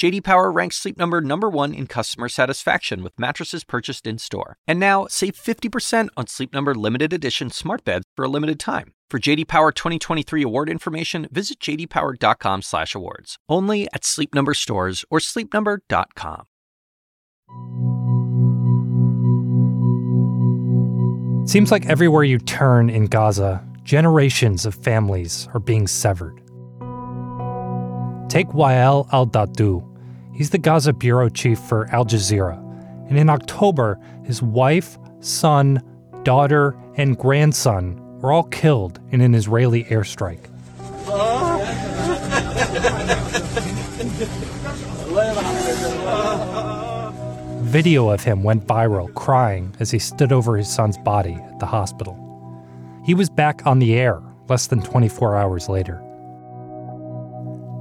JD Power ranks Sleep Number number 1 in customer satisfaction with mattresses purchased in-store. And now, save 50% on Sleep Number limited edition smart beds for a limited time. For JD Power 2023 award information, visit jdpower.com/awards. Only at Sleep Number stores or sleepnumber.com. Seems like everywhere you turn in Gaza, generations of families are being severed. Take Wael Al Dahdouh. He's the Gaza bureau chief for Al Jazeera. And in October, his wife, son, daughter, and grandson were all killed in an Israeli airstrike. Video of him went viral crying as he stood over his son's body at the hospital. He was back on the air less than 24 hours later.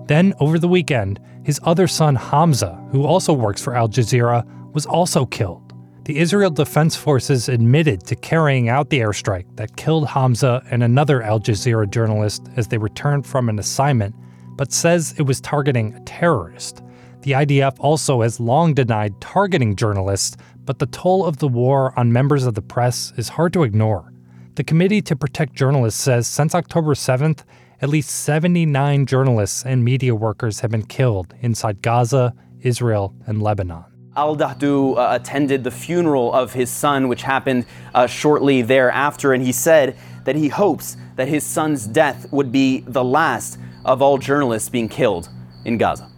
Then, over the weekend, his other son Hamza, who also works for Al Jazeera, was also killed. The Israel Defense Forces admitted to carrying out the airstrike that killed Hamza and another Al Jazeera journalist as they returned from an assignment, but says it was targeting a terrorist. The IDF also has long denied targeting journalists, but the toll of the war on members of the press is hard to ignore. The Committee to Protect Journalists says since October 7th, at least 79 journalists and media workers have been killed inside Gaza, Israel, and Lebanon. Al Dahdouh uh, attended the funeral of his son, which happened uh, shortly thereafter, and he said that he hopes that his son's death would be the last of all journalists being killed in Gaza.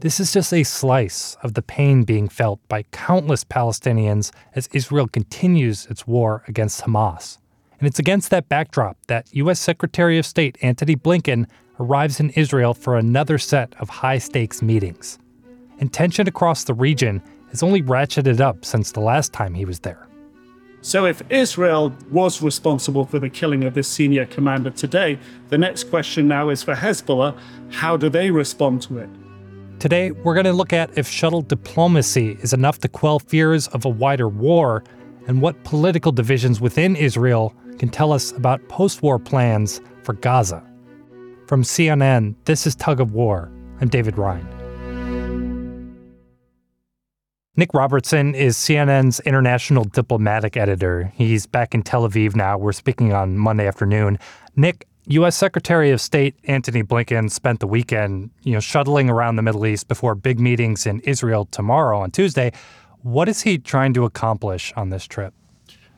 This is just a slice of the pain being felt by countless Palestinians as Israel continues its war against Hamas. And it's against that backdrop that U.S. Secretary of State Antony Blinken arrives in Israel for another set of high stakes meetings. And tension across the region has only ratcheted up since the last time he was there. So, if Israel was responsible for the killing of this senior commander today, the next question now is for Hezbollah how do they respond to it? Today, we're going to look at if shuttle diplomacy is enough to quell fears of a wider war and what political divisions within Israel can tell us about post war plans for Gaza. From CNN, this is Tug of War. I'm David Rind. Nick Robertson is CNN's international diplomatic editor. He's back in Tel Aviv now. We're speaking on Monday afternoon. Nick, U.S. Secretary of State Antony Blinken spent the weekend, you know, shuttling around the Middle East before big meetings in Israel tomorrow on Tuesday. What is he trying to accomplish on this trip?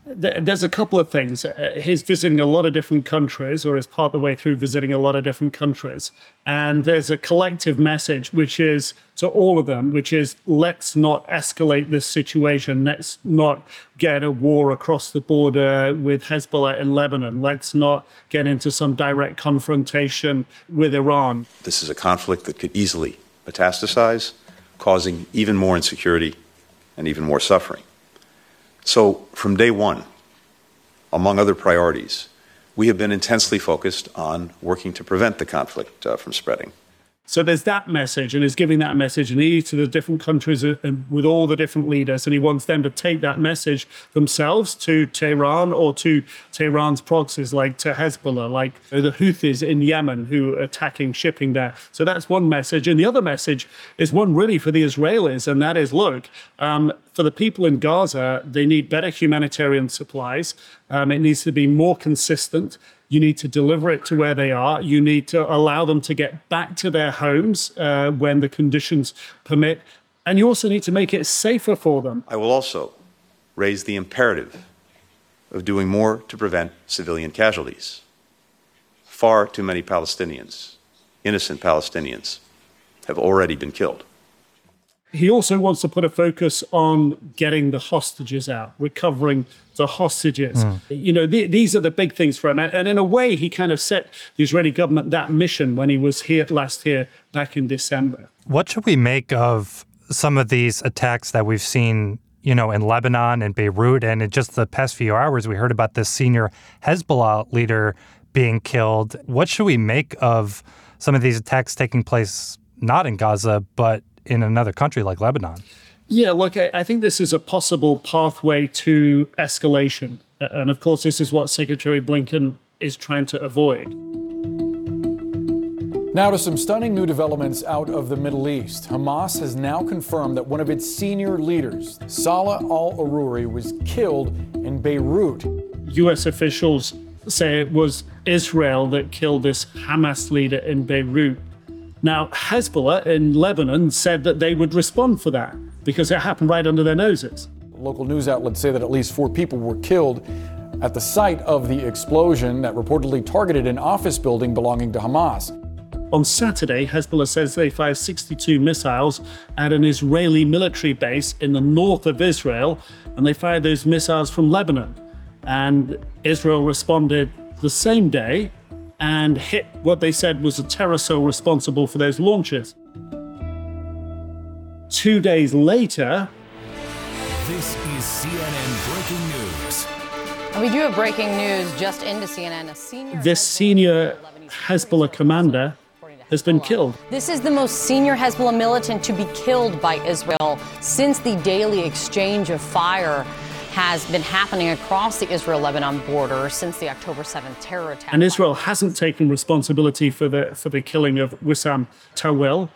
there's a couple of things. Uh, he's visiting a lot of different countries, or is part of the way through visiting a lot of different countries. And there's a collective message, which is to all of them, which is let's not escalate this situation. Let's not get a war across the border with Hezbollah in Lebanon. Let's not get into some direct confrontation with Iran. This is a conflict that could easily metastasize, causing even more insecurity and even more suffering. So, from day one, among other priorities, we have been intensely focused on working to prevent the conflict uh, from spreading. So there's that message, and he's giving that message in each of the different countries uh, and with all the different leaders, and he wants them to take that message themselves to Tehran or to Tehran's proxies, like to Hezbollah, like the Houthis in Yemen who are attacking shipping there. So that's one message, and the other message is one really for the Israelis, and that is, look, um, for the people in Gaza, they need better humanitarian supplies. Um, it needs to be more consistent. You need to deliver it to where they are. You need to allow them to get back to their homes uh, when the conditions permit. And you also need to make it safer for them. I will also raise the imperative of doing more to prevent civilian casualties. Far too many Palestinians, innocent Palestinians, have already been killed he also wants to put a focus on getting the hostages out, recovering the hostages. Mm. You know, th- these are the big things for him. And, and, in a way, he kind of set the Israeli government that mission when he was here last year, back in December. What should we make of some of these attacks that we've seen? You know, in Lebanon and Beirut, and in just the past few hours, we heard about this senior Hezbollah leader being killed. What should we make of some of these attacks taking place not in Gaza, but in another country like Lebanon. Yeah, look, I, I think this is a possible pathway to escalation. And of course, this is what Secretary Blinken is trying to avoid. Now to some stunning new developments out of the Middle East. Hamas has now confirmed that one of its senior leaders, Salah al Aruri, was killed in Beirut. U.S. officials say it was Israel that killed this Hamas leader in Beirut. Now, Hezbollah in Lebanon said that they would respond for that because it happened right under their noses. Local news outlets say that at least four people were killed at the site of the explosion that reportedly targeted an office building belonging to Hamas. On Saturday, Hezbollah says they fired 62 missiles at an Israeli military base in the north of Israel, and they fired those missiles from Lebanon. And Israel responded the same day and hit what they said was a terror cell responsible for those launches. Two days later, this is CNN breaking news. And we do have breaking news just into CNN. A senior this senior Hezbollah commander has been killed. This is the most senior Hezbollah militant to be killed by Israel since the daily exchange of fire has been happening across the Israel Lebanon border since the October 7th terror attack. And Israel hasn't taken responsibility for the, for the killing of Wissam Tawil.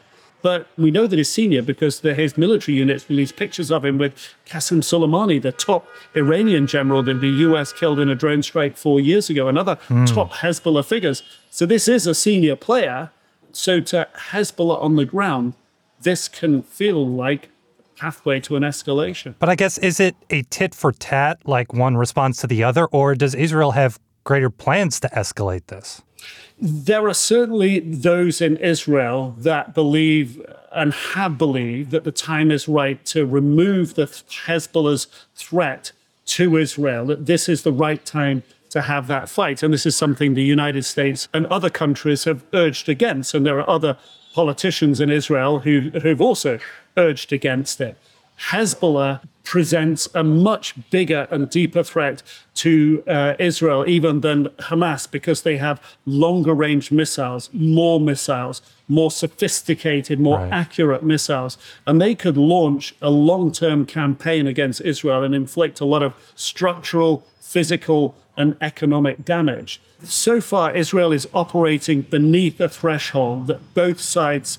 But we know that he's senior because the, his military units released pictures of him with Qasem Soleimani, the top Iranian general that the US killed in a drone strike four years ago, and other mm. top Hezbollah figures. So this is a senior player. So to Hezbollah on the ground, this can feel like pathway to an escalation. But I guess is it a tit for tat, like one responds to the other, or does Israel have greater plans to escalate this? There are certainly those in Israel that believe and have believed that the time is right to remove the Hezbollah's threat to Israel, that this is the right time to have that fight. And this is something the United States and other countries have urged against. And there are other politicians in Israel who, who've also urged against it. Hezbollah presents a much bigger and deeper threat to uh, Israel even than Hamas because they have longer range missiles, more missiles, more sophisticated, more right. accurate missiles. And they could launch a long term campaign against Israel and inflict a lot of structural, physical, and economic damage. So far, Israel is operating beneath a threshold that both sides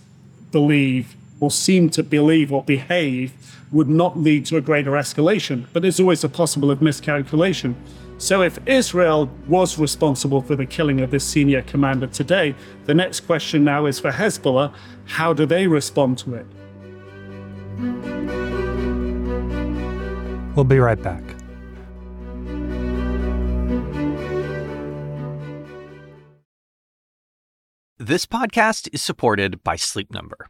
believe or seem to believe or behave would not lead to a greater escalation. But there's always a possible of miscalculation. So if Israel was responsible for the killing of this senior commander today, the next question now is for Hezbollah how do they respond to it? We'll be right back. This podcast is supported by Sleep Number.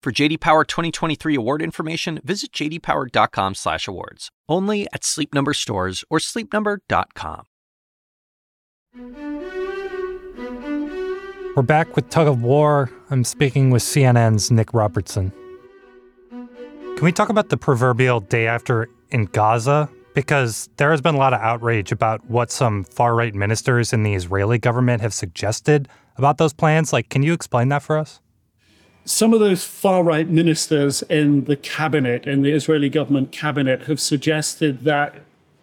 For JD Power 2023 award information, visit jdpower.com/awards. Only at Sleep Number stores or sleepnumber.com. We're back with Tug of War. I'm speaking with CNN's Nick Robertson. Can we talk about the proverbial day after in Gaza? Because there has been a lot of outrage about what some far right ministers in the Israeli government have suggested about those plans. Like, can you explain that for us? Some of those far right ministers in the cabinet, in the Israeli government cabinet, have suggested that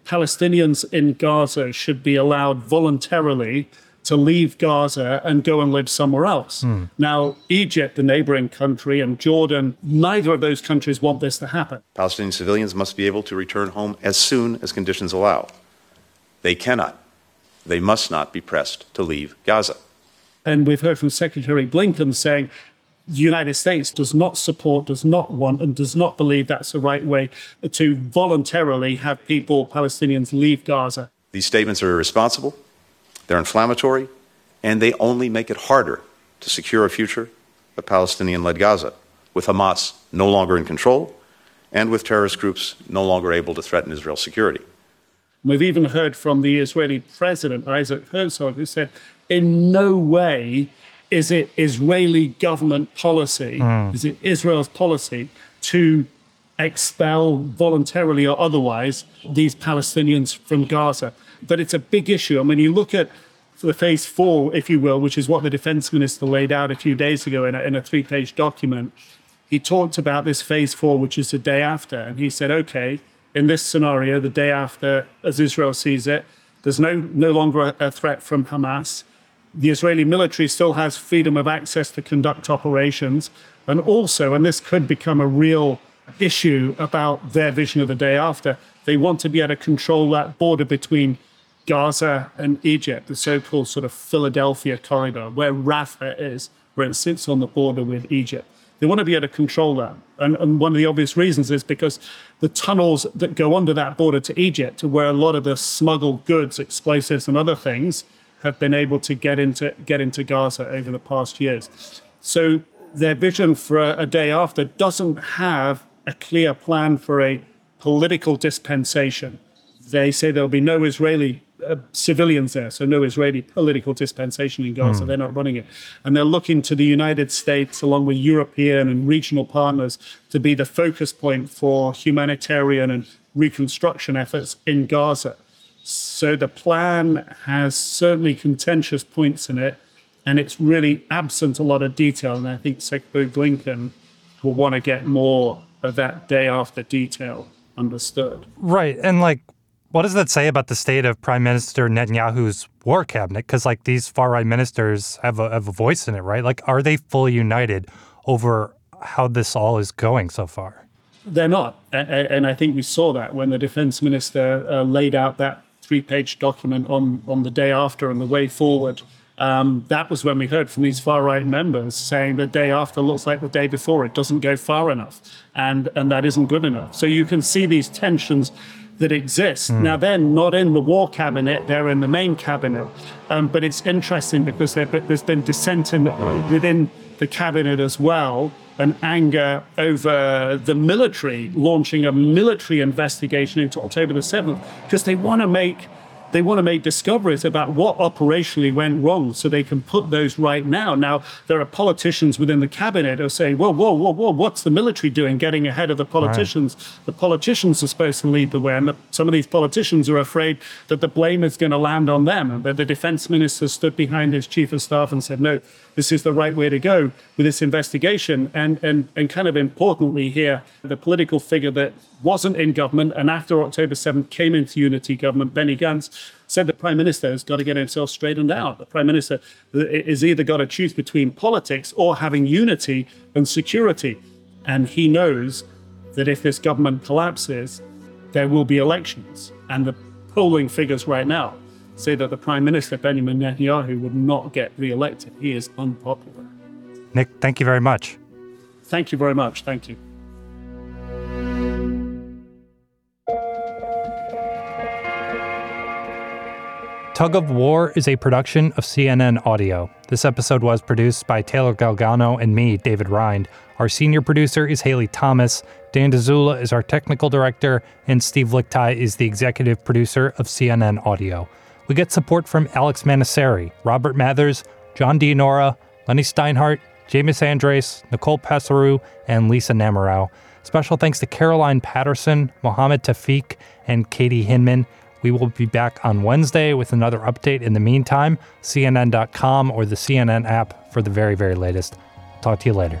Palestinians in Gaza should be allowed voluntarily to leave Gaza and go and live somewhere else. Mm. Now, Egypt, the neighboring country, and Jordan, neither of those countries want this to happen. Palestinian civilians must be able to return home as soon as conditions allow. They cannot they must not be pressed to leave Gaza. And we've heard from Secretary Blinken saying the United States does not support, does not want, and does not believe that's the right way to voluntarily have people, Palestinians, leave Gaza. These statements are irresponsible, they're inflammatory, and they only make it harder to secure a future of Palestinian led Gaza, with Hamas no longer in control and with terrorist groups no longer able to threaten Israel's security. We've even heard from the Israeli president, Isaac Herzog, who said, in no way is it Israeli government policy, mm. is it Israel's policy to expel voluntarily or otherwise these Palestinians from Gaza? But it's a big issue. And when you look at the phase four, if you will, which is what the defense minister laid out a few days ago in a, in a three page document, he talked about this phase four, which is the day after. And he said, okay, in this scenario, the day after, as Israel sees it, there's no, no longer a, a threat from Hamas the Israeli military still has freedom of access to conduct operations. And also, and this could become a real issue about their vision of the day after, they want to be able to control that border between Gaza and Egypt, the so called sort of Philadelphia corridor, where Rafah is, where it sits on the border with Egypt. They want to be able to control that. And, and, one of the obvious reasons is because the tunnels that go under that border to Egypt, to where a lot of the smuggled goods, explosives, and other things have been able to get into get into Gaza over the past years. So their vision for a, a day after doesn't have a clear plan for a political dispensation. They say there'll be no Israeli uh, civilians there, so no Israeli political dispensation in Gaza. Mm. They're not running it. And they're looking to the United States, along with European and regional partners, to be the focus point for humanitarian and reconstruction efforts in Gaza. So the plan has certainly contentious points in it, and it's really absent a lot of detail. And I think Secretary Blinken will want to get more of that day after detail understood. Right. And like, what does that say about the state of Prime Minister Netanyahu's war cabinet? Because like these far right ministers have a, have a voice in it, right? Like, are they fully united over how this all is going so far? They're not. And I think we saw that when the defense minister uh, laid out that three page document on, on the day after and the way forward. Um, that was when we heard from these far right members saying the day after looks like the day before. It doesn't go far enough, and and that isn't good enough. So you can see these tensions that exist. Mm. Now they're not in the war cabinet; they're in the main cabinet. Um, but it's interesting because there's been dissent in, within the cabinet as well an anger over the military launching a military investigation into October the 7th because they want to make they want to make discoveries about what operationally went wrong so they can put those right now. Now, there are politicians within the cabinet who are saying, whoa, whoa, whoa, whoa, what's the military doing getting ahead of the politicians? Right. The politicians are supposed to lead the way. And the, some of these politicians are afraid that the blame is going to land on them. And that the defense minister stood behind his chief of staff and said, no, this is the right way to go with this investigation. And, and, and kind of importantly here, the political figure that wasn't in government and after October 7th came into unity government, Benny Gantz, said the prime minister has got to get himself straightened out. The prime minister uh, is either got to choose between politics or having unity and security. And he knows that if this government collapses, there will be elections. And the polling figures right now say that the Prime Minister, Benjamin Netanyahu, would not get re elected. He is unpopular. Nick, thank you very much. Thank you very much. Thank you. Tug of War is a production of CNN Audio. This episode was produced by Taylor Galgano and me, David Rind. Our senior producer is Haley Thomas. Dan Dzula is our technical director, and Steve Lickteig is the executive producer of CNN Audio. We get support from Alex Manasseri, Robert Mathers, John Dianora, Lenny Steinhardt, James Andres, Nicole Pesaru, and Lisa Namerow. Special thanks to Caroline Patterson, Mohammed Tawfeeq, and Katie Hinman. We will be back on Wednesday with another update. In the meantime, CNN.com or the CNN app for the very, very latest. Talk to you later.